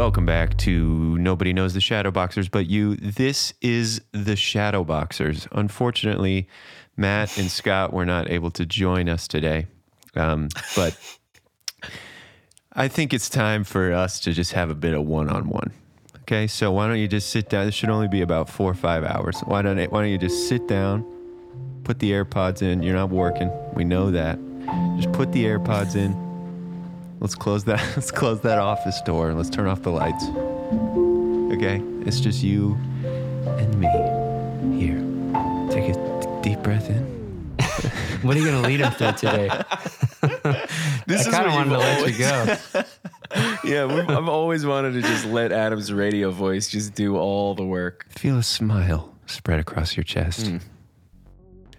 Welcome back to Nobody Knows the Shadow Boxers But You. This is the Shadow Boxers. Unfortunately, Matt and Scott were not able to join us today. Um, but I think it's time for us to just have a bit of one on one. Okay, so why don't you just sit down? This should only be about four or five hours. Why don't it, Why don't you just sit down, put the AirPods in? You're not working. We know that. Just put the AirPods in. Let's close that. Let's close that office door and let's turn off the lights. Okay, it's just you and me here. Take a deep breath in. What are you going to lead him through today? This I kind of wanted to let you go. yeah, I've always wanted to just let Adam's radio voice just do all the work. Feel a smile spread across your chest.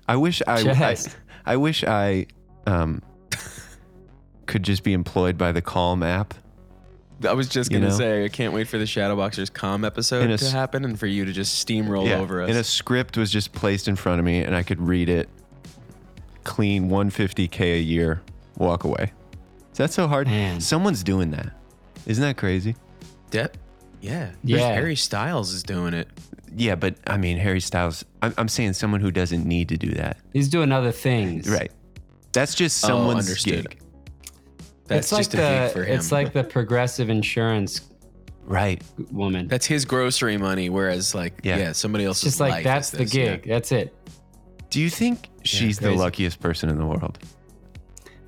I wish I, Chest. I I wish I um could just be employed by the Calm app. I was just gonna know? say I can't wait for the Shadowboxers Calm episode a to happen and for you to just steamroll over us. And a script was just placed in front of me and I could read it clean 150k a year, walk away. Is that so hard? Man. Someone's doing that. Isn't that crazy? Dep- yeah, Yeah. There's Harry Styles is doing it. Yeah, but I mean Harry Styles I'm, I'm saying someone who doesn't need to do that. He's doing other things. Right. That's just Oh, someone's understood. gig. That's it's like just a the gig for him. it's like the progressive insurance Right. woman. that's his grocery money, whereas like Yeah. yeah, somebody it's else's just like life that's is the this, yeah. gig. That's it. Do you think she's the crazy. luckiest person in the world?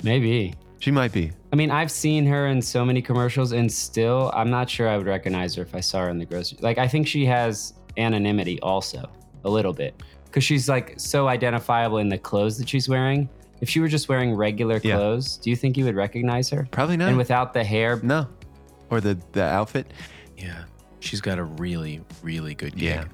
Maybe. She might be. I mean, I've seen her in so many commercials, and still, I'm not sure I would recognize her if I saw her in the grocery. Like, I think she has anonymity also, a little bit, because she's like so identifiable in the clothes that she's wearing. If she were just wearing regular Yeah. clothes, do you think you would recognize her? Probably not. And without the hair, no. Or the the outfit. Yeah, she's got a really, really good gig. Yeah.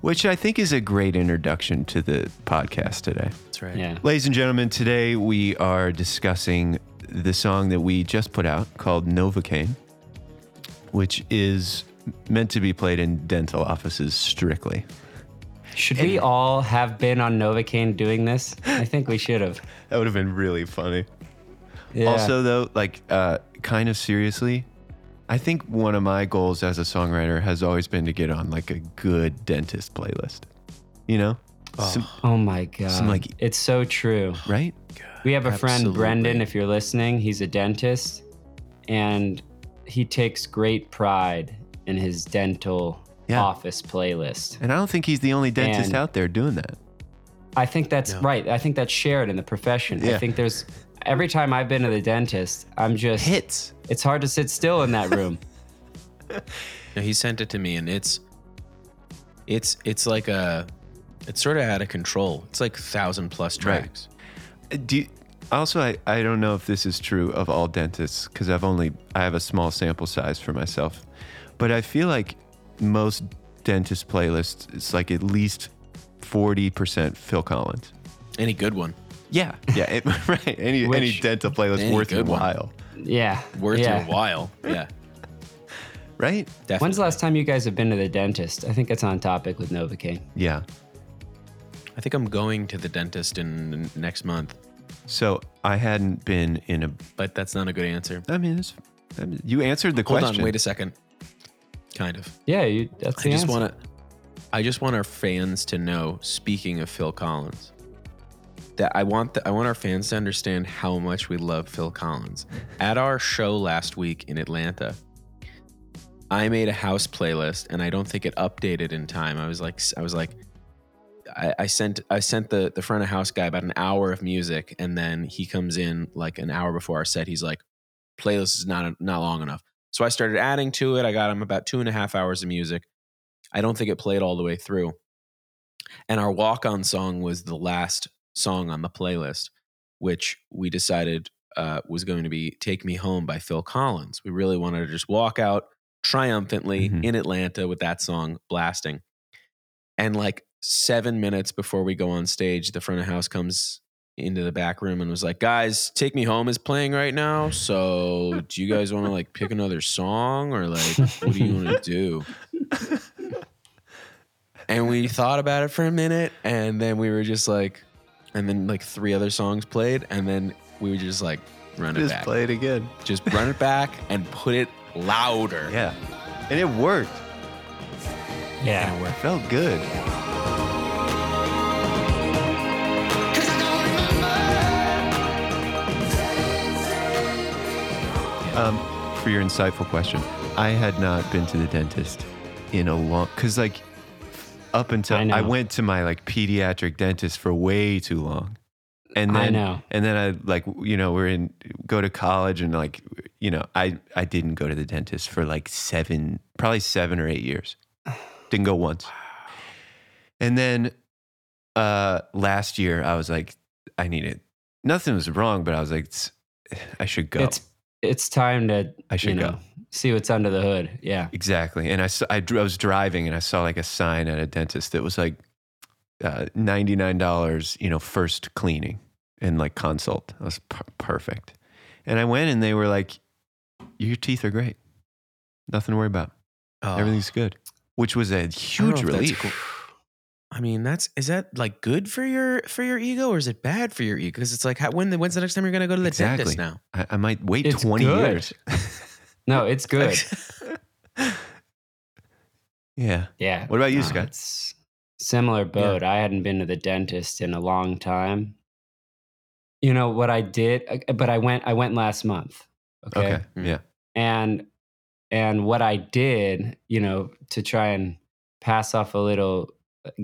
Which I think is a great introduction to the podcast today. that's right. yeah. Ladies and gentlemen, today we are discussing the song that we just put out called Novocaine, which is meant to be played in dental offices strictly. Should we all have been on Novocaine doing this? I think we should have. That would have been really funny. Yeah. Also, though, like, uh, kind of seriously, I think one of my goals as a songwriter has always been to get on like a good dentist playlist. You know, Some- oh my god, like- it's so true. right? We have a friend, Absolutely. Brendan, if you're listening, he's a dentist and he takes great pride in his dental Yeah. office playlist. And I don't think he's the only dentist And- out there doing that. I think that's No. right. I think that's shared in the profession. Yeah. I think there's every time I've been to the dentist, I'm just Hits. it's hard to sit still in that room. No, he sent it to me, and it's it's it's like a it's sort of out of control. It's like thousand plus Right. tracks. Uh, do you, also, I, I don't know if this is true of all dentists because I've only I have a small sample size for myself, but I feel like most dentist playlists it's like at least forty percent Phil Collins. Any good one Yeah, yeah, it, right. Any any dental playlist Any worth your good one. while, yeah. worth yeah. your while. Yeah, right? definitely. When's the last time you guys have been to the dentist? I think it's on topic with Novocaine. Yeah. I think I'm going to the dentist in in next month, So I hadn't been in a. but that's not a good answer. I mean, it's, I mean you answered the Hold question. Hold on, wait a second. Kind of. Yeah, you, that's the I just answer. want to. I just want our fans to know. Speaking of Phil Collins, that I want the, I want our fans to understand how much we love Phil Collins. At our show last week in Atlanta, I made a house playlist, and I don't think it updated in time. I was like, I was like, I, I sent I sent the the front of house guy about an hour of music, and then he comes in like an hour before our set. He's like, playlist is not not long enough. So I started adding to it. I got him about two and a half hours of music. I don't think it played all the way through. And our walk on song was the last song on the playlist, which we decided uh, was going to be Take Me Home by Phil Collins. We really wanted to just walk out triumphantly Mhm. in Atlanta with that song blasting. And like seven minutes before we go on stage, the front of house comes into the back room and was like, guys, Take Me Home is playing right now. So do you guys want to like pick another song or like, what do you want to do? And we thought about it for a minute and then we were just like, and then like three other songs played and then we were just like, run it Just back. play it again. Just run it back and put it louder. Yeah. And it worked. Yeah. It worked. felt good. Um, for your insightful question, I had not been to the dentist in a long, cause like up until I I, went to my like pediatric dentist for way too long. And I then, know. and then I like, you know, we're in, go to college and like, you know, I, I didn't go to the dentist for like seven, probably seven or eight years. Didn't go once. And then uh last year I was like, I need it. Nothing was wrong, but I was like, I should go. It's it's time to I should you know, go. see what's under the hood. Yeah. Exactly. And I, saw, I, I was driving and I saw like a sign at a dentist that was like uh, $99, you know, first cleaning and like consult. That was per- perfect. And I went and they were like, your teeth are great. Nothing to worry about. Oh, Everything's good, which was a huge know that's relief. Cool. I mean, that's is that like good for your for your ego or is it bad for your ego? Because it's like, how, when when's the next time you're gonna go to the Exactly. dentist now? I, I might wait It's 20 good. years. No, it's good. yeah. yeah. What about you, No, Scott? It's similar boat. I hadn't been to the dentist in a long time. You know what I did, uh, but I went. I went last month. Okay. Okay. Mm. Yeah. and and what I did, you know, to try and pass off a little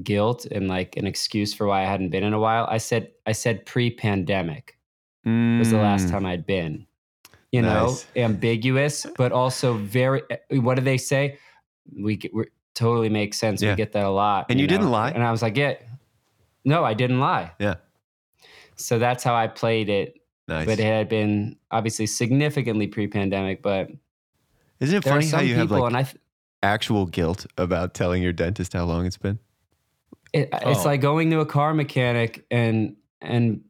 guilt and like an excuse for why I hadn't been in a while, I said I said pre-pandemic was the last Mm, time I'd been. You know, ambiguous, but also very. uh, What do they say? We we totally makes sense. Yeah. We get that a lot. And you didn't know? lie? And I was like, yeah, no, I didn't lie. Yeah. So that's how I played it. Nice. But it had been obviously significantly pre-pandemic. But Isn't it funny how you have like and I. th- actual guilt about telling your dentist how long it's been? It, It's Oh. like going to a car mechanic and and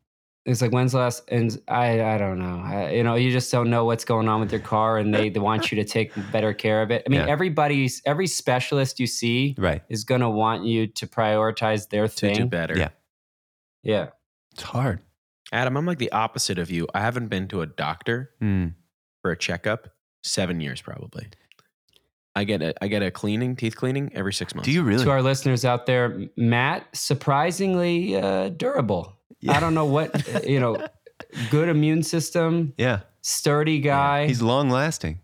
it's like when's the last and I I don't know I, you know you just don't know what's going on with your car and they, they want you to take better care of it. I mean Yeah. everybody's every specialist you see Right. is gonna want you to prioritize their to thing. do better. Yeah. Yeah, It's hard. Adam, I'm like the opposite of you. I haven't been to a doctor Mm. for a checkup seven years probably. I get a I get a cleaning, teeth cleaning every six months. Do you really? to our listeners out there, Matt surprisingly uh, durable. Yeah. I don't know what you know, good immune system, yeah. sturdy guy. He's long lasting.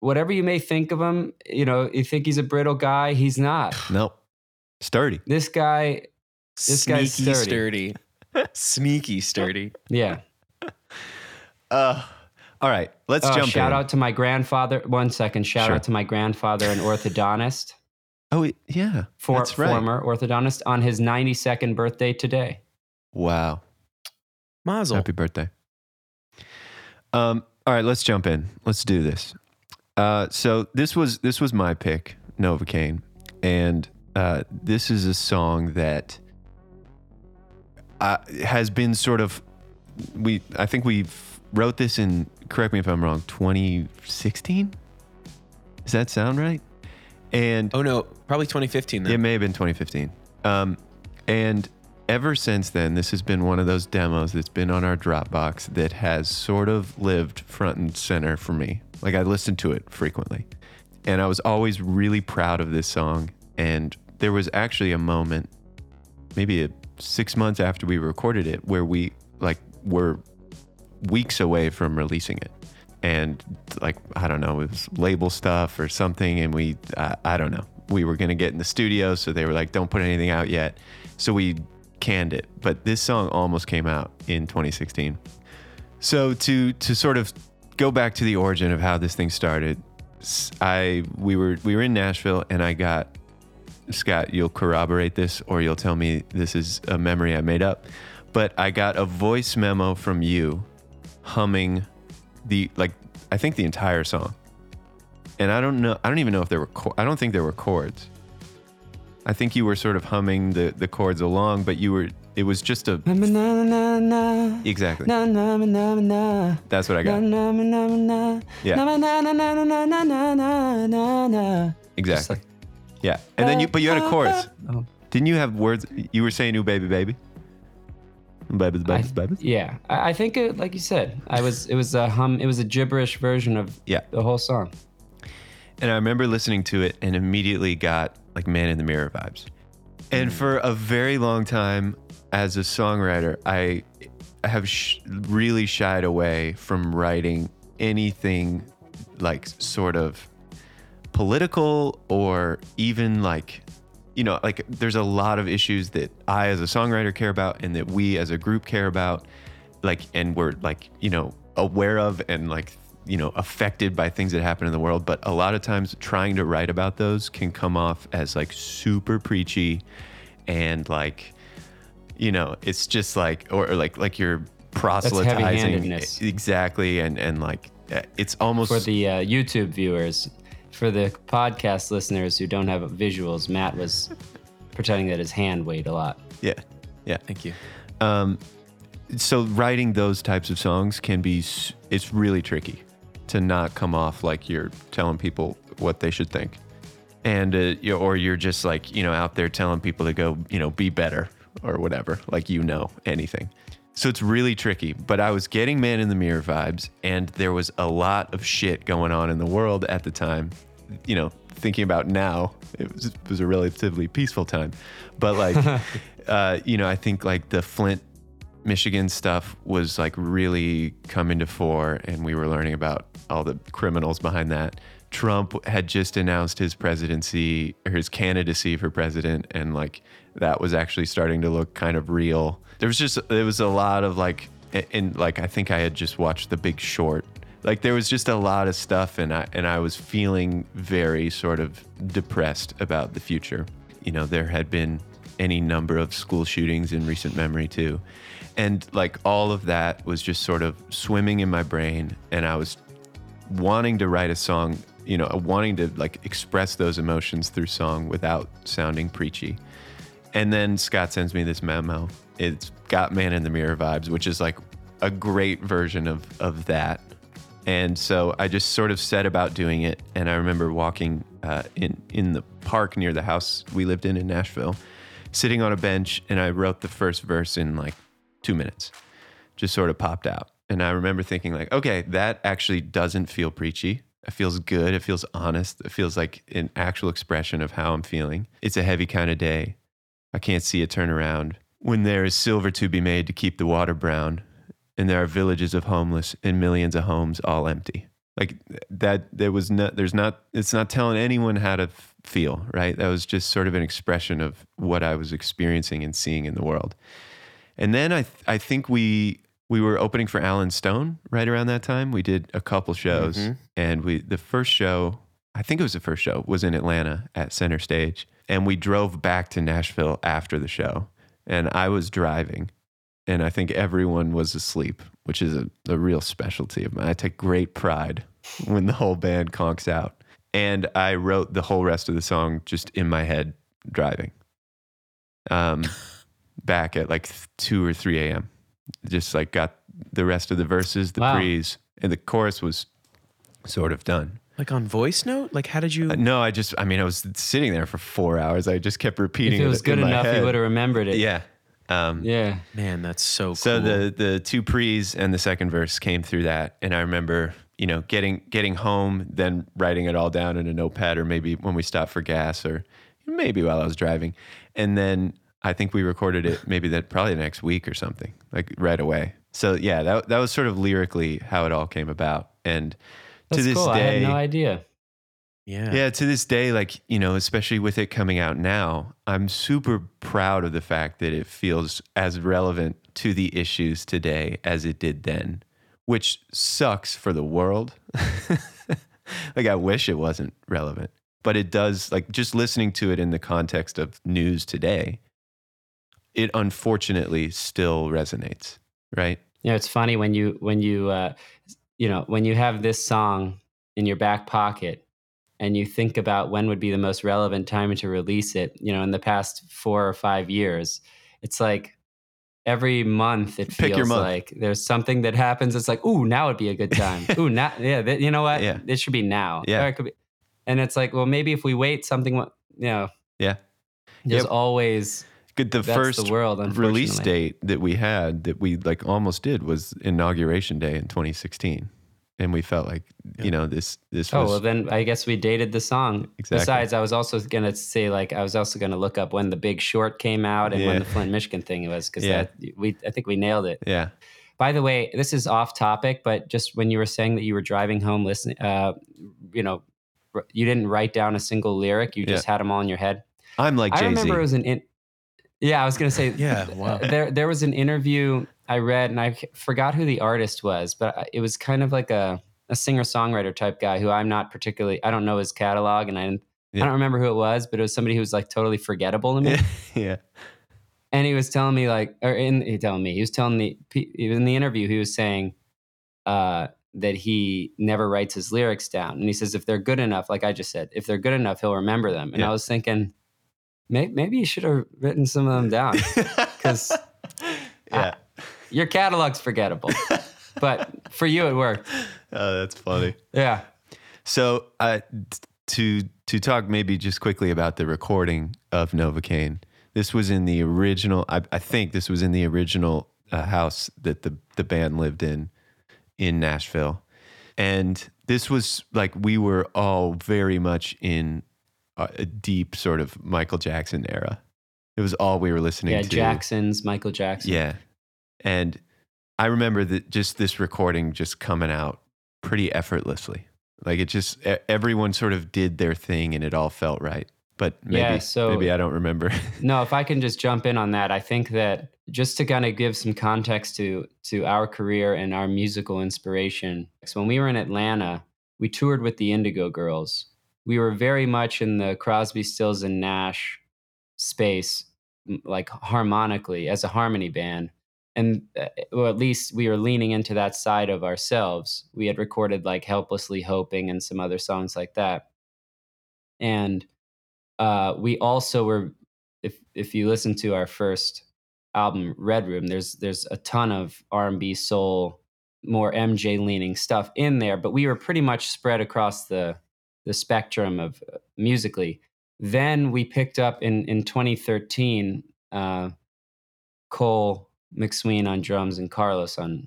whatever you may think of him, you know, you think he's a brittle guy. He's not. Nope. Sturdy. This guy, This guy's Sneaky sturdy. sturdy. Sneaky sturdy. yeah. Uh, all right. Let's Oh, jump shout in. out to my grandfather. One second. Shout Sure. out to my grandfather, an orthodontist, Oh, yeah. for, That's right. former orthodontist, on his 92nd birthday today. Wow. Mazel. Happy birthday. Um, all right, let's jump in. Let's do this. Uh, so this was this was my pick, Novocaine, and uh, this is a song that uh, has been sort of we. I think we wrote this in. Correct me if I'm wrong. 2016. Does that sound right? And Oh no, probably 2015 then. it may have been 2015. Um, and ever since then, this has been one of those demos that's been on our Dropbox that has sort of lived front and center for me. Like I listened to it frequently. And I was always really proud of this song. And there was actually a moment, maybe a, six months after we recorded it, where we like were weeks away from releasing it. And like, I don't know, it was label stuff or something. And we, I, I don't know, we were going to get in the studio. So they were like, don't put anything out yet. So we canned it. But this song almost came out in 2016. So to, to sort of go back to the origin of how this thing started, I, we were, we were in Nashville and I got, Scott, you'll corroborate this or you'll tell me this is a memory I made up. But I got a voice memo from you humming the like I think the entire song. And I don't know I don't even know if there were I don't think there were chords. I think you were sort of humming the the chords along, but you were it was just a Exactly. That's what I got. Yeah. Exactly. Yeah. And then you but you had a chorus. Didn't you have words you were saying "Ooh, baby baby? Babies, I- babies. Yeah, I, I think it, like you said, I was it was a hum, it was a gibberish version of Yeah. the whole song. And I remember listening to it and immediately got like Man in the Mirror vibes. And mm. for a very long time as a songwriter, I have sh- really shied away from writing anything like sort of political or even like you know like there's a lot of issues that I as a songwriter care about and that we as a group care about like and we're like you know aware of and like you know affected by things that happen in the world. But a lot of times trying to write about those can come off as like super preachy and like you know it's just like or, or like like you're proselytizing exactly and and like uh, it's almost For the uh, YouTube viewers, for the podcast listeners who don't have visuals, Matt was pretending that his hand weighed a lot. yeah yeah Thank you. um, so writing those types of songs can be, it's really tricky to not come off like you're telling people what they should think and uh, you or you're just like you know out there telling people to go you know be better or whatever like you know anything so it's really tricky but i was getting man in the mirror vibes and there was a lot of shit going on in the world at the time you know thinking about now it was, it was a relatively peaceful time but like uh, you know i think like the flint Michigan stuff was like really coming to fore, and we were learning about all the criminals behind that. Trump had just announced his presidency or his candidacy for president, and like that was actually starting to look kind of real. There was just there was a lot of like, and like I think I had just watched The Big Short. Like there was just a lot of stuff, and I and I was feeling very sort of depressed about the future. You know, there had been any number of school shootings in recent memory too. And like all of that was just sort of swimming in my brain and I was wanting to write a song, you know, wanting to like express those emotions through song without sounding preachy. And then Scott sends me this memo. It's got Man in the Mirror vibes, which is like a great version of of that. And so I just sort of set about doing it. And I remember walking uh, in in the park near the house we lived in in Nashville, sitting on a bench, and I wrote the first verse in like two minutes. Just sort of popped out. And I remember thinking like, okay, that actually doesn't feel preachy. It feels good. It feels honest. It feels like an actual expression of how I'm feeling. It's a heavy kind of day. I can't see a turnaround. When there is silver to be made to keep the water brown, and there are villages of homeless and millions of homes all empty. Like that, there was not, there's not, it's not telling anyone how to f- feel, right? That was just sort of an expression of what I was experiencing and seeing in the world. And then I, th- I think we, we were opening for Allen Stone right around that time. We did a couple shows, Mhm. and we, the first show, I think it was the first show, was in Atlanta at Center Stage. And we drove back to Nashville after the show, and I was driving and I think everyone was asleep, which is a, a real specialty of mine. I take great pride when the whole band conks out. And I wrote the whole rest of the song just in my head driving. Um, back at like two or three a.m. Just like got the rest of the verses, the Wow. pre's, and the chorus was sort of done. Like on voice note? Like how did you? Uh, no, I just, I mean, I was sitting there for four hours. I just kept repeating. If it was in good enough, you would have remembered it. Yeah. Um, Yeah. Man, that's so cool. So the the two pre's and the second verse came through that, and I remember you know getting getting home, then writing it all down in a notepad, or maybe when we stopped for gas, or maybe while I was driving, and then I think we recorded it maybe that probably the next week or something, like right away. So yeah, that that was sort of lyrically how it all came about, and That's to this cool. I day, had no idea. Yeah. yeah, to this day, like, you know, especially with it coming out now, I'm super proud of the fact that it feels as relevant to the issues today as it did then, which sucks for the world. like, I wish it wasn't relevant, but it does, like, just listening to it in the context of news today, it unfortunately still resonates, right? You know, it's funny when you when you uh, you know when you have this song in your back pocket and you think about when would be the most relevant time to release it. You know, in the past four or five years, it's like every month it Pick feels month. like there's something that happens. It's like, ooh, now would be a good time. ooh, now, yeah, th- you know what? Yeah. it should be now. Yeah. It could be, and it's like, well, maybe if we wait, something, you know, Yeah. there's Yep. always Good. The first the world. release date that we had that we like almost did was inauguration day in 2016 and we felt like you know this this Oh was well, then I guess we dated the song. Exactly. Besides, I was also gonna say like I was also gonna look up when the Big Short came out and when the Flint, Michigan thing was because Yeah. that we I think we nailed it. yeah By the way, this is off topic, but just when you were saying that you were driving home listening, uh, you know, you didn't write down a single lyric. You Yeah. just had them all in your head. I'm like Jay Z. remember it was an in- yeah. I was gonna say Yeah, wow. There there was an interview I read and I forgot who the artist was, but it was kind of like a a singer songwriter type guy who I'm not particularly. I don't know his catalog and I didn't, Yeah. I don't remember who it was, but it was somebody who was like totally forgettable to me. yeah, And he was telling me like, or in he telling me he was telling the in the interview he was saying uh, that he never writes his lyrics down, and he says if they're good enough, like I just said, if they're good enough, he'll remember them. And Yeah. I was thinking, maybe, maybe you should have written some of them down because yeah. Your catalog's forgettable. but for you, it worked. Oh, that's funny. Yeah. So, uh, to to talk maybe just quickly about the recording of Novocaine. This was in the original. I, I think this was in the original uh, house that the the band lived in in Nashville, and this was like we were all very much in a, a deep sort of Michael Jackson era. It was all we were listening to. Yeah. to. Jackson's Michael Jackson. Yeah. And I remember that just this recording just coming out pretty effortlessly. Like it just everyone sort of did their thing and it all felt right. But maybe Yeah, so- maybe I don't remember. No, if I can just jump in on that, I think that just to kind of give some context to to our career and our musical inspiration. So when we were in Atlanta, we toured with the Indigo Girls. We were very much in the Crosby, Stills, and Nash space, like harmonically as a harmony band. And uh, well, at least we were leaning into that side of ourselves. We had recorded like "Helplessly Hoping" and some other songs like that. And uh, we also were if if you listen to our first album red room there's there's a ton of r&b soul more mj leaning stuff in there but we were pretty much spread across the the spectrum of uh, musically then we picked up in in 2013 uh, cole mcsween on drums and carlos on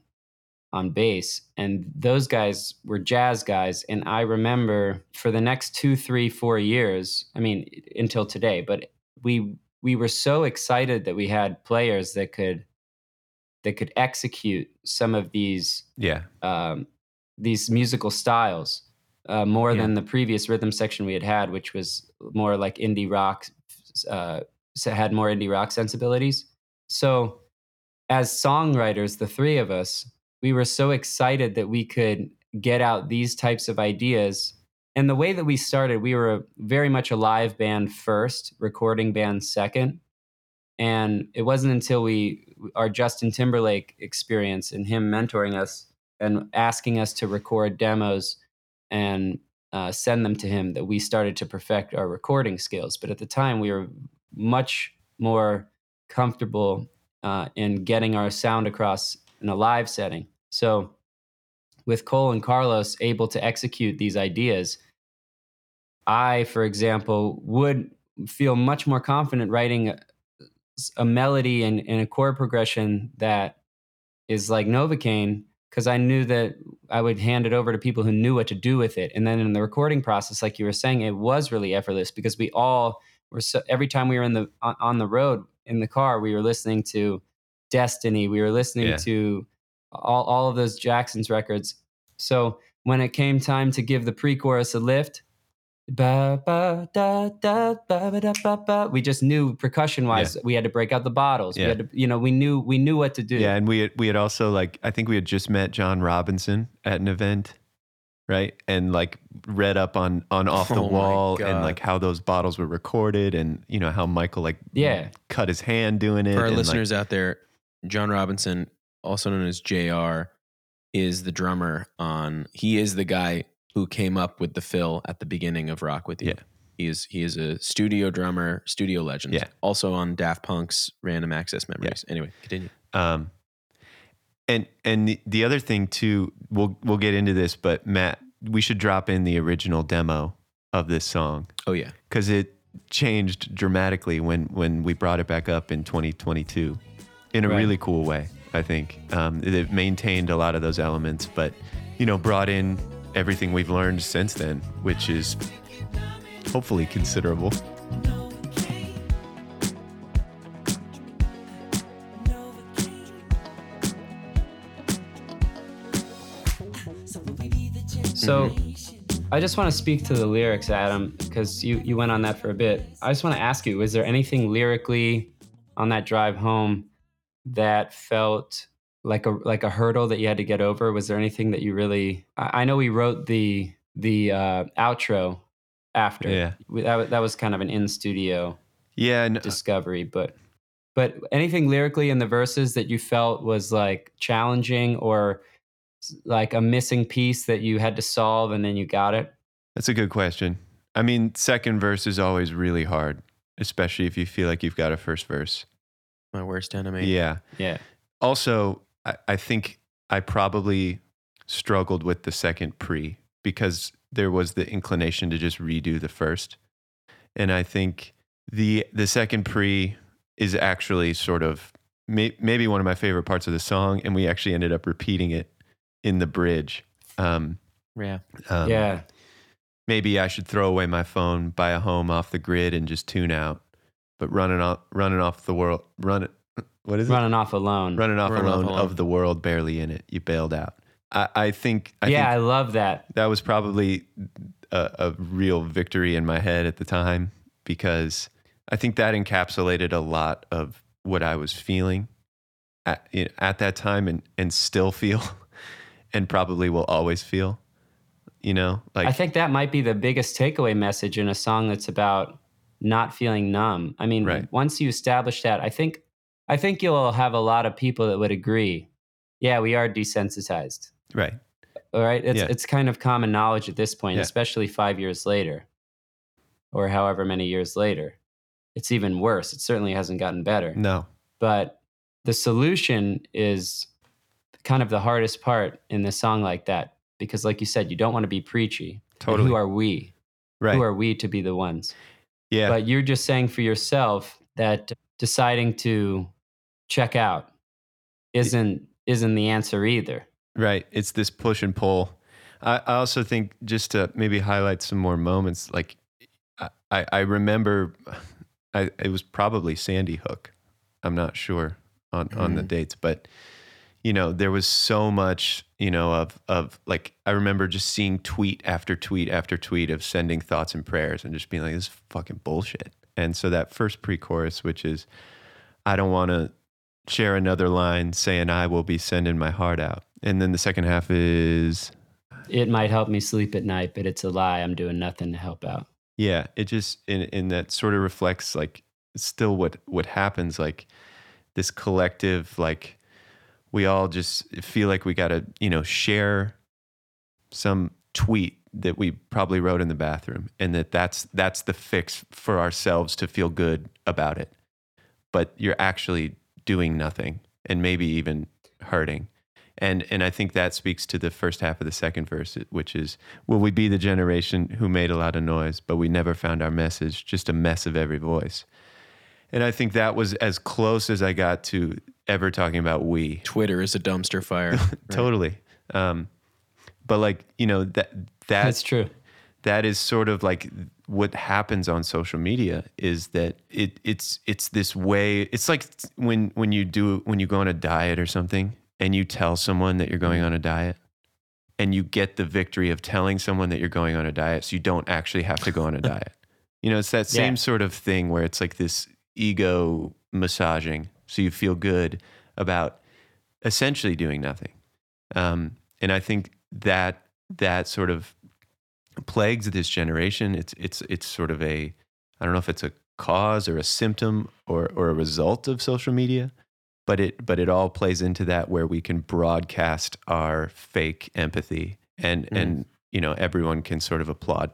on bass and those guys were jazz guys and i remember for the next two three four years i mean until today but we we were so excited that we had players that could that could execute some of these yeah. um, these musical styles uh, more Yeah. than the previous rhythm section we had had, which was more like indie rock, uh, had more indie rock sensibilities. So, as songwriters, the three of us, we were so excited that we could get out these types of ideas. And the way that we started, we were very much a live band first, recording band second. And it wasn't until we, our Justin Timberlake experience and him mentoring us and asking us to record demos and uh, send them to him that we started to perfect our recording skills. But at the time, we were much more comfortable uh, in getting our sound across in a live setting. So, with Cole and Carlos able to execute these ideas, I, for example, would feel much more confident writing a, a melody and, and a chord progression that is like Novocaine because I knew that I would hand it over to people who knew what to do with it. And then in the recording process, like you were saying, it was really effortless because we all were so every time we were in the on, on the road in the car, we were listening to Destiny, we were listening Yeah. to all, all of those Jackson's records. So when it came time to give the pre-chorus a lift, ba ba da da ba ba da ba ba, we just knew percussion wise we had to break out the bottles. Yeah. We had to, you know, we knew we knew what to do. Yeah, and we had, we had also like I think we had just met John Robinson at an event, right? And like read up on on off the Oh wall and like how those bottles were recorded and you know how Michael like Yeah. cut his hand doing it. For our and, like- listeners out there, John Robinson, also known as JR, is the drummer on. He is the guy who came up with the fill at the beginning of Rock with You. Yeah. He is he is a studio drummer, studio legend. Yeah. Also on Daft Punk's Random Access Memories. Anyway, continue. Um, and and the, the other thing too, we'll we'll get into this, but Matt, we should drop in the original demo of this song Oh yeah. because it changed dramatically when when we brought it back up in 2022 in a Right. really cool way. I think um, it maintained a lot of those elements, but you know, brought in everything we've learned since then, which is hopefully considerable. So I just want to speak to the lyrics, Adam, because you, you went on that for a bit. I just want to ask you, was there anything lyrically on that drive home that felt like a like a hurdle that you had to get over? Was there anything that you really I, I know we wrote the the uh, outro after. Yeah. That, that was kind of an in studio Yeah, and discovery, but but anything lyrically in the verses that you felt was like challenging or like a missing piece that you had to solve and then you got it? That's a good question. I mean, second verse is always really hard, especially if you feel like you've got a first verse. My worst enemy. Yeah. Yeah. Also, I, I think I probably struggled with the second pre because there was the inclination to just redo the first. And I think the the second pre is actually sort of may, maybe one of my favorite parts of the song, and we actually ended up repeating it in the bridge. Um, Yeah. um, yeah. maybe I should throw away my phone, buy a home off the grid, and just tune out. But running off, running off the world, run it. What is it? Running off alone. running off Running off alone, alone. of the world, barely in it. You bailed out. I, I think. I yeah, think I love that. that was probably a, a real victory in my head at the time because I think that encapsulated a lot of what I was feeling at, at that time and, and still feel and probably will always feel. You know, like I think that might be the biggest takeaway message in a song that's about not feeling numb. I mean, Right. once you establish that, I think I think you'll have a lot of people that would agree. Yeah, we are desensitized. right. All right. It's Yeah. it's kind of common knowledge at this point, Yeah. especially five years later. Or however many years later. It's even worse. It certainly hasn't gotten better. No. But the solution is kind of the hardest part in the song like that. Because like you said, you don't want to be preachy. Totally. Who are we? Right. Who are we to be the ones? yeah. But you're just saying for yourself that deciding to check out isn't isn't the answer either. Right. It's this push and pull. I, I also think just to maybe highlight some more moments, like I, I remember I, it was probably Sandy Hook. I'm not sure on, on the Mhm. dates, but you know, there was so much, you know, of of like I remember just seeing tweet after tweet after tweet of sending thoughts and prayers and just being like, this is fucking bullshit. And so that first pre chorus, which is I don't want to share another line saying I will be sending my heart out. And then the second half is It might help me sleep at night, but it's a lie. I'm doing nothing to help out. yeah, it just and, and that sort of reflects like still what what happens like this collective like we all just feel like we got to, you know, share some tweet that we probably wrote in the bathroom and that that's that's the fix for ourselves to feel good about it. But you're actually doing nothing and maybe even hurting. And and I think that speaks to the first half of the second verse, which is, "Will we be the generation who made a lot of noise, but we never found our message, just a mess of every voice." And I think that was as close as I got to ever talking about we. Twitter is a dumpster fire. Right. Totally. Um, but like you know that that That's true. that is sort of like what happens on social media is that it it's it's this way it's like when when you do when you go on a diet or something and you tell someone that you're going on a diet and you get the victory of telling someone that you're going on a diet so you don't actually have to go on a diet you know it's that same Yeah. sort of thing where it's like this ego massaging so you feel good about essentially doing nothing um, and i think that that sort of plagues this generation. It's it's it's sort of a I don't know if it's a cause or a symptom or or a result of social media, but it but it all plays into that where we can broadcast our fake empathy and Mm. and you know everyone can sort of applaud,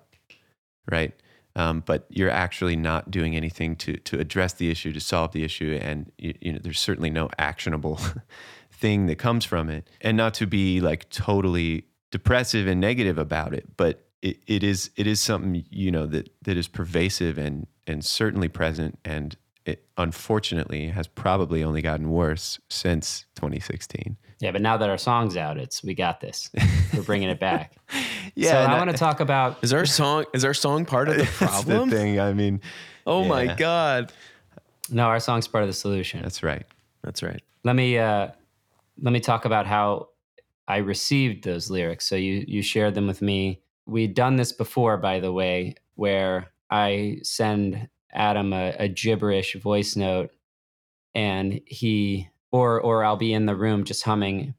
right? Um, but you're actually not doing anything to to address the issue, to solve the issue, and you, you know there's certainly no actionable thing that comes from it, and not to be like totally depressive and negative about it, but it, it is it is something you know that that is pervasive and and certainly present, and it unfortunately has probably only gotten worse since 2016. Yeah, but now that our song's out, it's we got this. We're bringing it back. Yeah, so I want to talk about Is our song is our song part of the That's the problem? thing. I mean, Oh my god. no, our song's part of the solution. that's right. That's right. let me uh, let me talk about how I received those lyrics. So you you shared them with me. We'd done this before, by the way, where I send Adam a, a gibberish voice note, and he or or I'll be in the room just humming,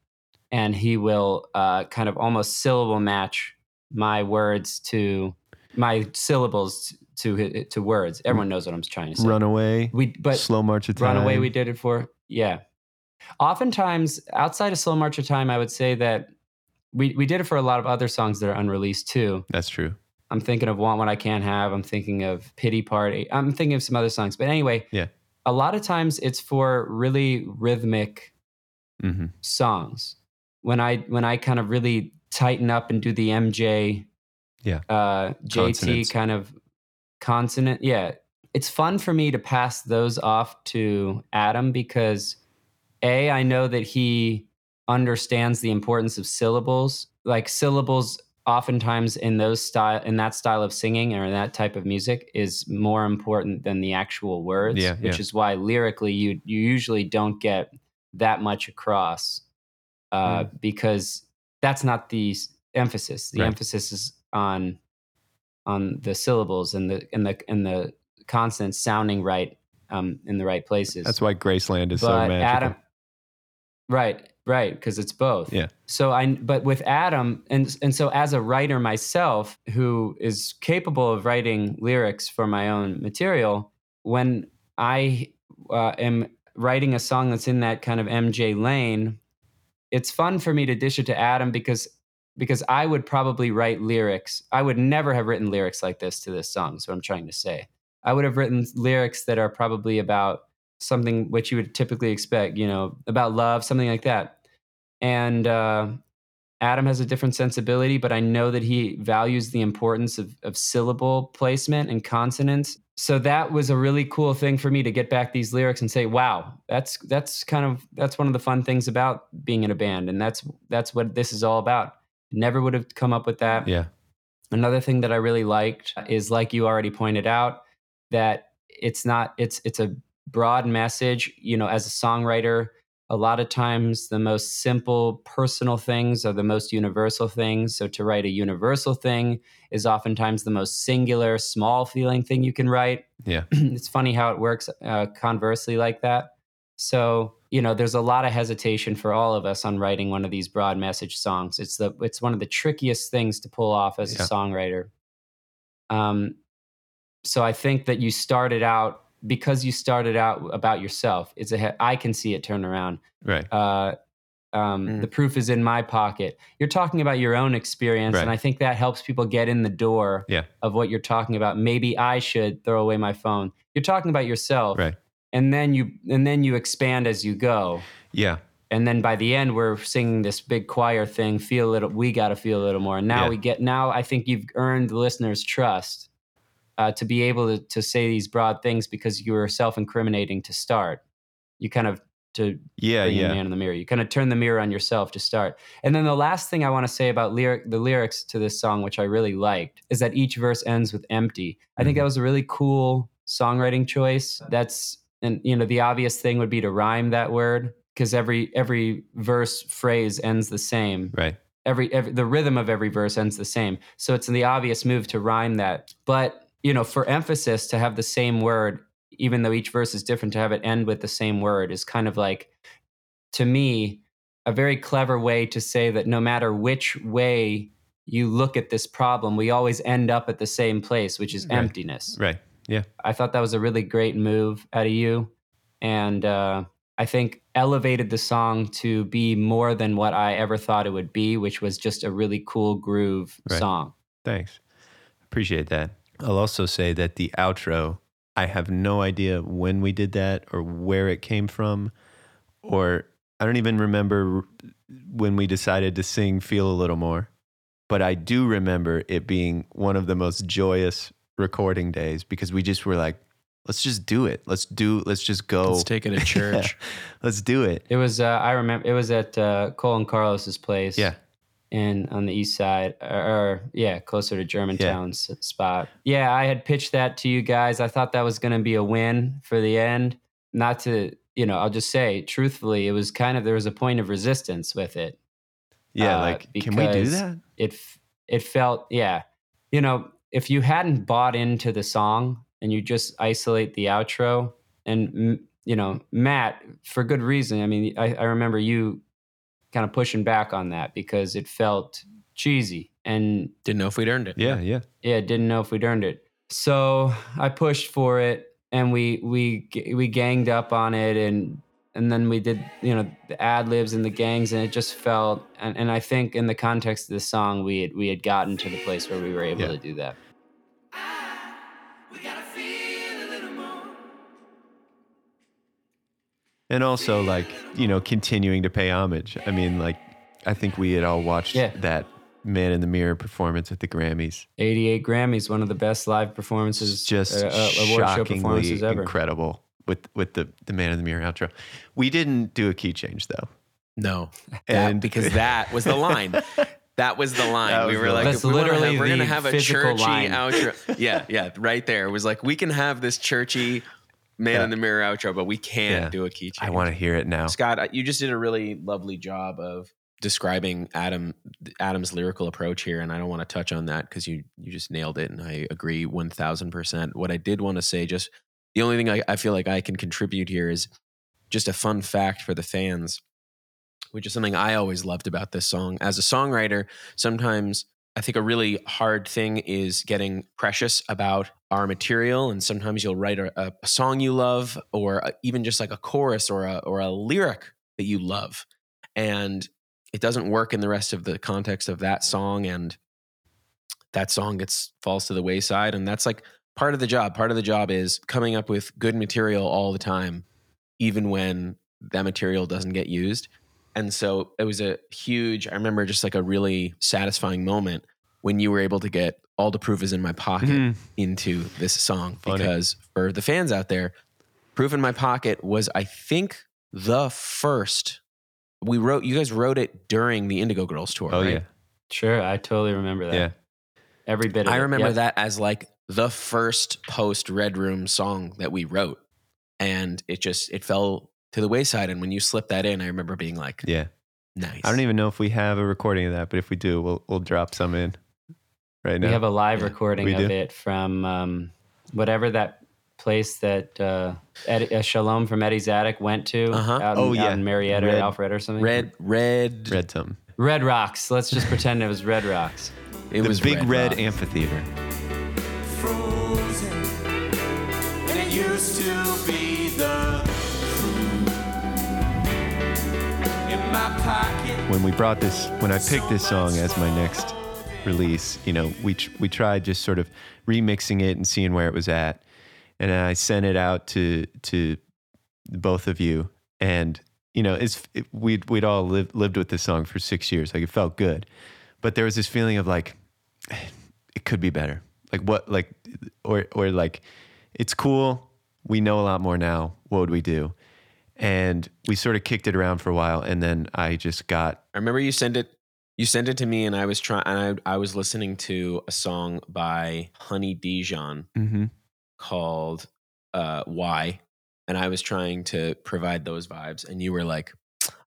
and he will uh, kind of almost syllable match my words to my syllables to to words. Everyone knows what I'm trying to say. Runaway, We but slow march of time. Runaway, we did it for. Yeah. Oftentimes, outside of Slow March of Time, I would say that we, we did it for a lot of other songs that are unreleased too. That's true. I'm thinking of Want What I Can't Have. I'm thinking of Pity Party. I'm thinking of some other songs. But anyway, Yeah. A lot of times it's for really rhythmic hmm songs. When I when I kind of really tighten up and do the MJ, Yeah. uh, JT kind of consonant, yeah, it's fun for me to pass those off to Adam because a I know that he understands the importance of syllables. Like syllables, oftentimes in those style in that style of singing or in that type of music is more important than the actual words. Yeah, which yeah. is why lyrically you you usually don't get that much across uh, because that's not the emphasis. The Right. emphasis is on on the syllables and the and the and the consonants sounding right um, in the right places. That's why Graceland is so but magical. Adam, right, right, because it's both. Yeah. So I, but with Adam, and and so as a writer myself, who is capable of writing lyrics for my own material, when I uh, am writing a song that's in that kind of MJ lane, it's fun for me to dish it to Adam because because I would probably write lyrics. I would never have written lyrics like this to this song. Is what I'm trying to say. I would have written lyrics that are probably about something which you would typically expect, you know, about love, something like that. And uh, Adam has a different sensibility, but I know that he values the importance of, of syllable placement and consonants. So that was a really cool thing for me to get back these lyrics and say, "Wow, that's that's kind of that's one of the fun things about being in a band, and that's that's what this is all about." Never would have come up with that. yeah. Another thing that I really liked is like you already pointed out that it's not it's it's a broad message, you know, as a songwriter, a lot of times the most simple personal things are the most universal things. So to write a universal thing is oftentimes the most singular, small feeling thing you can write. Yeah. it's funny how it works uh, conversely like that. So you know, there's a lot of hesitation for all of us on writing one of these broad message songs. It's the it's one of the trickiest things to pull off as Yeah. a songwriter. Um, so I think that you started out because you started out about yourself. It's a he- I can see it turn around. Right. Uh, um, Mm. The proof is in my pocket. You're talking about your own experience, and I think that helps people get in the door Yeah. of what you're talking about. Maybe I should throw away my phone. You're talking about yourself, Right. and then you and then you expand as you go. Yeah. And then by the end, we're singing this big choir thing. Feel a little. We got to feel a little more. And now Yeah. we get. Now I think you've earned the listener's trust uh, to be able to, to say these broad things because you were self-incriminating to start. You kind of to Yeah. Yeah. man in the mirror. You kind of turn the mirror on yourself to start. And then the last thing I want to say about lyric the lyrics to this song, which I really liked, is that each verse ends with empty. I think Mhm. that was a really cool songwriting choice. That's and you know the obvious thing would be to rhyme that word because every every verse phrase ends the same Right. every, every the rhythm of every verse ends the same so it's the obvious move to rhyme that but you know for emphasis to have the same word even though each verse is different to have it end with the same word is kind of like to me a very clever way to say that no matter which way you look at this problem we always end up at the same place which is Right. emptiness Right. Yeah. I thought that was a really great move out of you. And uh, I think elevated the song to be more than what I ever thought it would be, which was just a really cool groove Right. song. Thanks. Appreciate that. I'll also say that the outro, I have no idea when we did that or where it came from, or I don't even remember when we decided to sing Feel a Little More. But I do remember it being one of the most joyous recording days because we just were like, let's just do it. Let's do. Let's just go. Let's take it to church. let's do it. It was. Uh, I remember. It was at uh, Cole and Carlos's place. Yeah. In on the east side, or, or yeah, closer to Germantown's spot. Yeah, I had pitched that to you guys. I thought that was going to be a win for the end. Not to, you know, I'll just say truthfully, it was kind of there was a point of resistance with it. Yeah, Uh, like can we do that? It it felt yeah, you know, if you hadn't bought into the song and you just isolate the outro and you know Matt for good reason. I mean, I, I remember you kind of pushing back on that because it felt cheesy and Didn't know if we'd earned it. Yeah, yeah. yeah, didn't know if we'd earned it. So I pushed for it, and we we we ganged up on it, and and then we did you know the ad libs and the gangs, and it just felt. And, and I think in the context of the song, we had we had gotten to the place where we were able Yeah. to do that. And also like, you know, continuing to pay homage. I mean, like I think we had all watched Yeah. that Man in the Mirror performance at the Grammys. 88 Grammys, one of the best live performances, just uh, uh, award show shockingly performances ever. incredible with with the the Man in the Mirror outro. We didn't do a key change though. No, And- and because that was the line. That was the line. That we were the like, line. That's we literally have, we're gonna have a churchy line. outro. Yeah, yeah, right there. It was like we can have this churchy man Yeah. in the mirror outro, but we can't Yeah. do a key change. I want to hear it now. Scott, you just did a really lovely job of describing Adam Adam's lyrical approach here, and I don't want to touch on that because you you just nailed it, and I agree one thousand percent. What I did want to say, just the only thing I, I feel like I can contribute here is just a fun fact for the fans, which is something I always loved about this song. As a songwriter, sometimes I think a really hard thing is getting precious about our material, and sometimes you'll write a, a, song you love, or a, even just like a chorus or a or a lyric that you love, and it doesn't work in the rest of the context of that song, and that song gets falls to the wayside, and that's like part of the job. Part of the job is coming up with good material all the time, even when that material doesn't get used. And so it was a huge, I remember just like a really satisfying moment when you were able to get All the Proof is in My Pocket Mhm. into this song. Funny. Because for the fans out there, Proof in My Pocket was, I think, the first. We wrote, you guys wrote it during the Indigo Girls tour. Oh right? yeah. Sure, I totally remember that. Yeah. Every bit of I remember Yep. that as like the first post Red Room song that we wrote. And it just, it fell to the wayside. And when you slip that in, I remember being like, Yeah. nice. I don't even know if we have a recording of that, but if we do, we'll we'll drop some in right now. We have a live Yeah, recording we of do. it from um, whatever that place that uh, Ed, uh, Shalom from Eddie's Attic went to Uh-huh. out, in, Oh, yeah. out in Marietta Red- or Alfred or something. Red, red, Red something. Red Rocks. Let's just pretend it was Red Rocks. It the was big red, Rock. amphitheater. frozen, When we brought this, when I picked this song as my next release, you know, we we tried just sort of remixing it and seeing where it was at, and I sent it out to to both of you, and you know, it's it, we'd we'd all lived lived with this song for six years, like it felt good, but there was this feeling of like it could be better, like what, like or or like it's cool, we know a lot more now. What would we do? And we sort of kicked it around for a while, and then I just got I remember you sent it. You sent it to me, and I was trying. And I, I was listening to a song by Honey Dijon mm-hmm. called uh, "Why," and I was trying to provide those vibes. And you were like,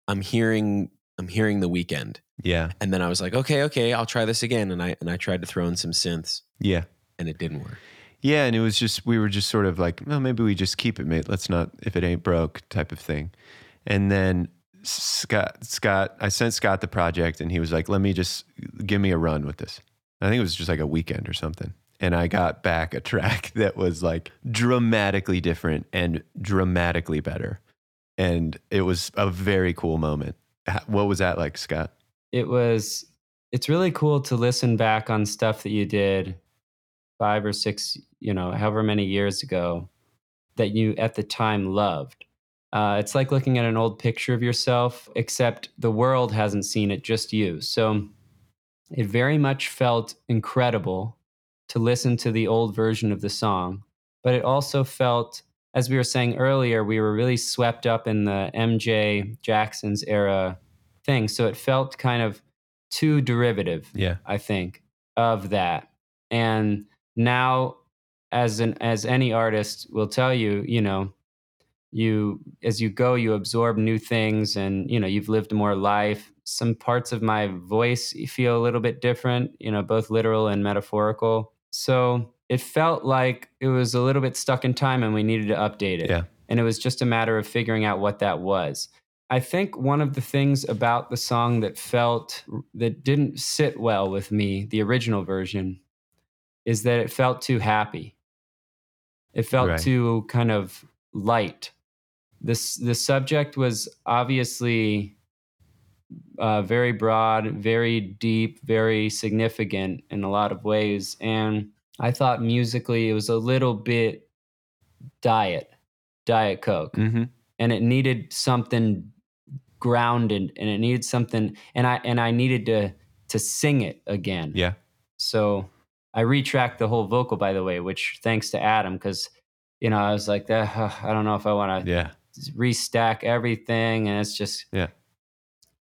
"I'm hearing, I'm hearing The Weeknd." Yeah. And then I was like, "Okay, okay, I'll try this again." And I and I tried to throw in some synths, Yeah. and it didn't work. Yeah. And it was just, we were just sort of like, well, maybe we just keep it, mate. Let's not, if it ain't broke type of thing. And then Scott, Scott, I sent Scott the project and he was like, let me just give me a run with this. I think it was just like a weekend or something. And I got back a track that was like dramatically different and dramatically better. And it was a very cool moment. What was that like, Scott? It was. It's really cool to listen back on stuff that you did five or six, you know, however many years ago that you at the time loved. Uh, it's like looking at an old picture of yourself, except the world hasn't seen it, just you. So it very much felt incredible to listen to the old version of the song but it also felt, as we were saying earlier, we were really swept up in the MJ Jackson's era thing. So it felt kind of too derivative. Yeah. I think, of that. And now as an as any artist will tell you, you know, you as you go, you absorb new things and you know, you've lived more life. Some parts of my voice feel a little bit different, you know, both literal and metaphorical. So it felt like it was a little bit stuck in time and we needed to update it. Yeah. And it was just a matter of figuring out what that was. I think one of the things about the song that felt that didn't sit well with me, the original version, is that it felt too happy. It felt Right. too kind of light. This the subject was obviously uh, very broad, very deep, very significant in a lot of ways, and I thought musically it was a little bit diet, diet coke Mm-hmm. and it needed something grounded and it needed something and i and i needed to to sing it again Yeah. so i retracked the whole vocal by the way which thanks to adam because you know i was like "Ah, i don't know if i want to Yeah. restack everything and it's just Yeah.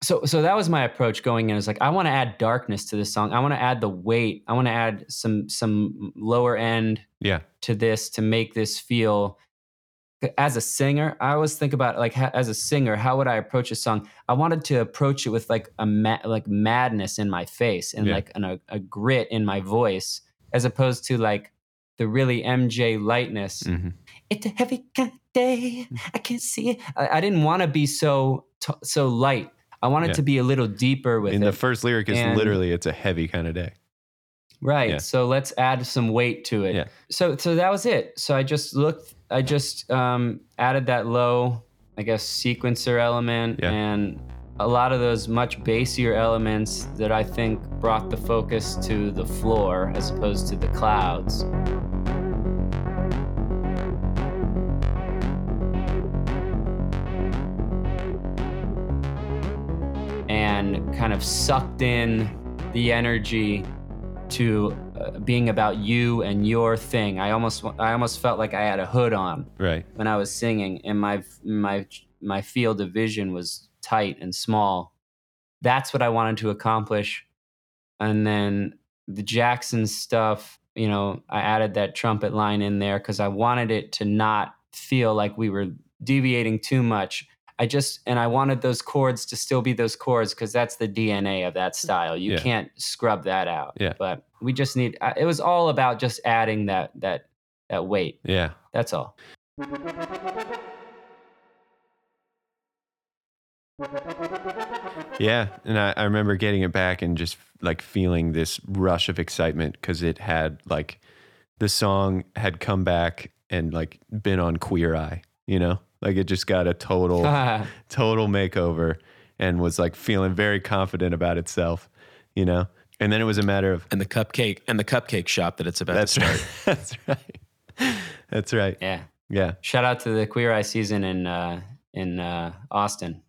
so so that was my approach going in. It's like I want to add darkness to this song. I want to add the weight. I want to add some some lower end Yeah. to this to make this feel as a singer i always think about like ha- as a singer how would i approach a song i wanted to approach it with like a ma- like madness in my face and Yeah. like an, a, a grit in my voice as opposed to like the really mj lightness hmm it's a heavy kind of day i can't see it i, I didn't want to be so t- so light i wanted Yeah. to be a little deeper with And it the first lyric is And- literally, it's a heavy kind of day. Right. Yeah. So let's add some weight to it. Yeah. So so that was it. So I just looked I just um, added that low, I guess, sequencer element Yeah. and a lot of those much bassier elements that I think brought the focus to the floor as opposed to the clouds. And kind of sucked in the energy to uh, being about you and your thing. I almost I almost felt like I had a hood on Right. when I was singing, and my my my field of vision was tight and small. That's what I wanted to accomplish, and then the Jackson stuff. You know, I added that trumpet line in there because I wanted it to not feel like we were deviating too much. I just and I wanted those chords to still be those chords because that's the DNA of that style. You Yeah. can't scrub that out. Yeah. But we just need. uh, It was all about just adding that that that weight. Yeah. That's all. Yeah, and I, I remember getting it back and just like feeling this rush of excitement because it had like the song had come back and like been on Queer Eye, you know, like it just got a total total makeover and was like feeling very confident about itself, you know. And then it was a matter of and the cupcake and the cupcake shop that it's about that's to start. right, that's right, that's right. yeah. Yeah, Shout out to the Queer Eye season in uh, in uh, Austin.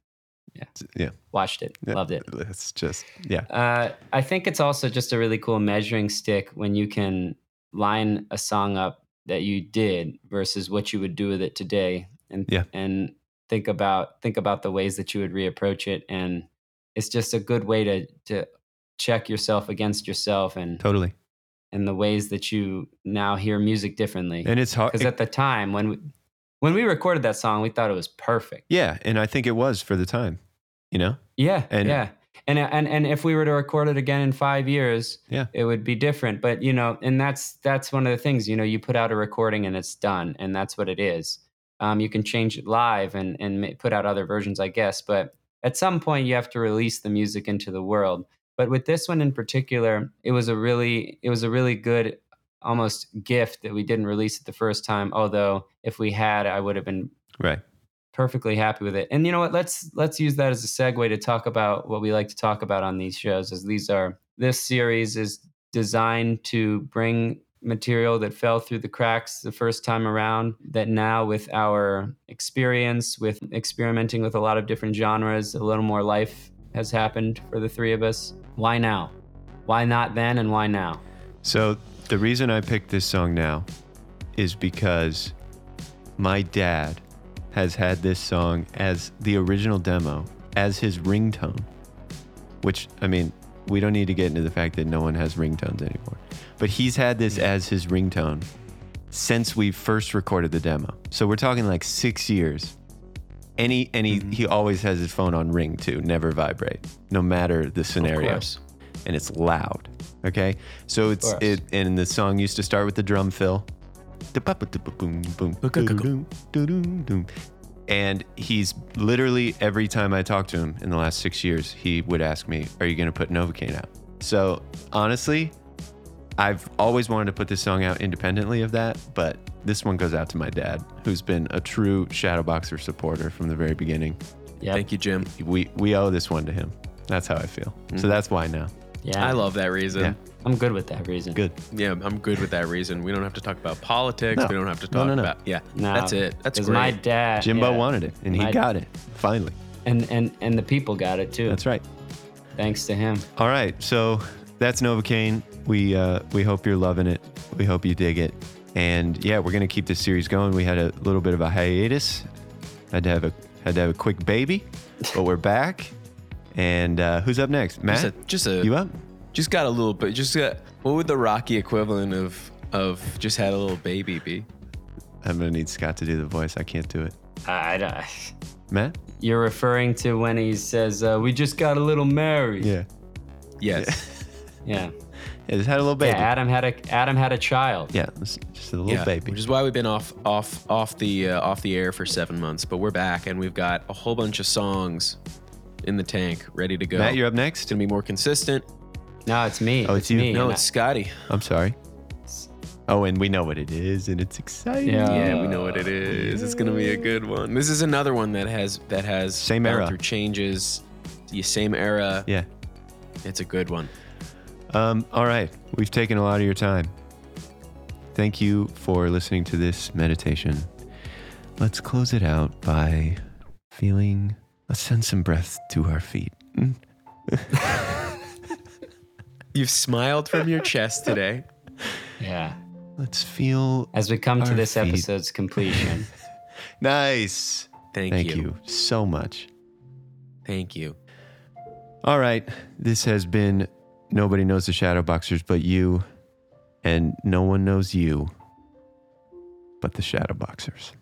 yeah, Yeah. Watched it. yeah. Loved it. It's just yeah, Uh, I think it's also just a really cool measuring stick when you can line a song up that you did versus what you would do with it today, and Yeah. and think about think about the ways that you would reapproach it, and it's just a good way to to check yourself against yourself and totally. and the ways that you now hear music differently. And it's hard. Because at the time when we, when we recorded that song, we thought it was perfect. yeah, and I think it was for the time, you know. Yeah, And- yeah. And and and if we were to record it again in five years, Yeah. it would be different. But you know, and that's that's one of the things. You know, you put out a recording and it's done, and that's what it is. Um, you can change it live and and put out other versions, I guess. But at some point, you have to release the music into the world. But with this one in particular, it was a really it was a really good almost gift that we didn't release it the first time. Although if we had, I would have been Right. Perfectly happy with it. And you know what? Let's let's use that as a segue to talk about what we like to talk about on these shows. As these are this series is designed to bring material that fell through the cracks the first time around that now with our experience with experimenting with a lot of different genres a little more life has happened for the three of us why now why not then and why now So the reason I picked this song now is because my dad has had this song as the original demo, as his ringtone. Which, I mean, we don't need to get into the fact that no one has ringtones anymore. But he's had this as his ringtone since we first recorded the demo. So we're talking like six years. And he, and he, he always has his phone on ring too, never vibrate, no matter the scenario. And it's loud. Okay. So it's it and the song used to start with the drum fill. And he's literally every time I talk to him in the last six years, he would ask me, Are you gonna put Novocaine out? So honestly, I've always wanted to put this song out independently of that, but this one goes out to my dad, who's been a true Shadowboxer supporter from the very beginning. Yep. Thank you, Jim. We we owe this one to him. That's how I feel. So mm-hmm. that's why now. Yeah. I love that reason. Yeah. I'm good with that reason. Good. Yeah, I'm good with that reason. We don't have to talk about politics. No. We don't have to No, talk no, no. about yeah. No, that's it. That's great. my dad. Jimbo yeah. wanted it, and he My- got it finally. and and and the people got it too. That's right. Thanks to him. All right, so that's Novocaine. We uh, we hope you're loving it. We hope you dig it. And yeah, we're gonna keep this series going. We had a little bit of a hiatus. Had to have a had to have a quick baby, but we're back. And uh, who's up next? Matt, just a, just a you up? Just got a little bit. Just got what would the Rocky equivalent of of just had a little baby be? I'm gonna need Scott to do the voice. I can't do it. I, don't. Matt? you're referring to when he says, uh, "We just got a little married." Yeah. Yes. Yeah. Yeah, just had a little baby. Yeah. Adam had a Adam had a child. Yeah, just a little Yeah, baby. which is why we've been off off off the uh, off the air for seven months, but we're back and we've got a whole bunch of songs in the tank ready to go. Matt, you're up next. It's next. gonna be more consistent. No, it's me. Oh, it's you. me. No, it's Scotty. I'm sorry. Oh, and we know what it is, and it's exciting. Yeah. Yeah, we know what it is. It's gonna be a good one. This is another one that has that has Same gone era. through changes. The same era. Yeah. It's a good one. Um, all right. We've taken a lot of your time. Thank you for listening to this meditation. Let's close it out by feeling, let's send some breath to our feet. You've smiled from your chest today. Yeah. Let's feel As we come to this feet. episode's completion, nice. Thank, you. Thank you. you so much. Thank you. All right. This has been Nobody Knows the Shadowboxers but you, and no one knows you but the Shadowboxers.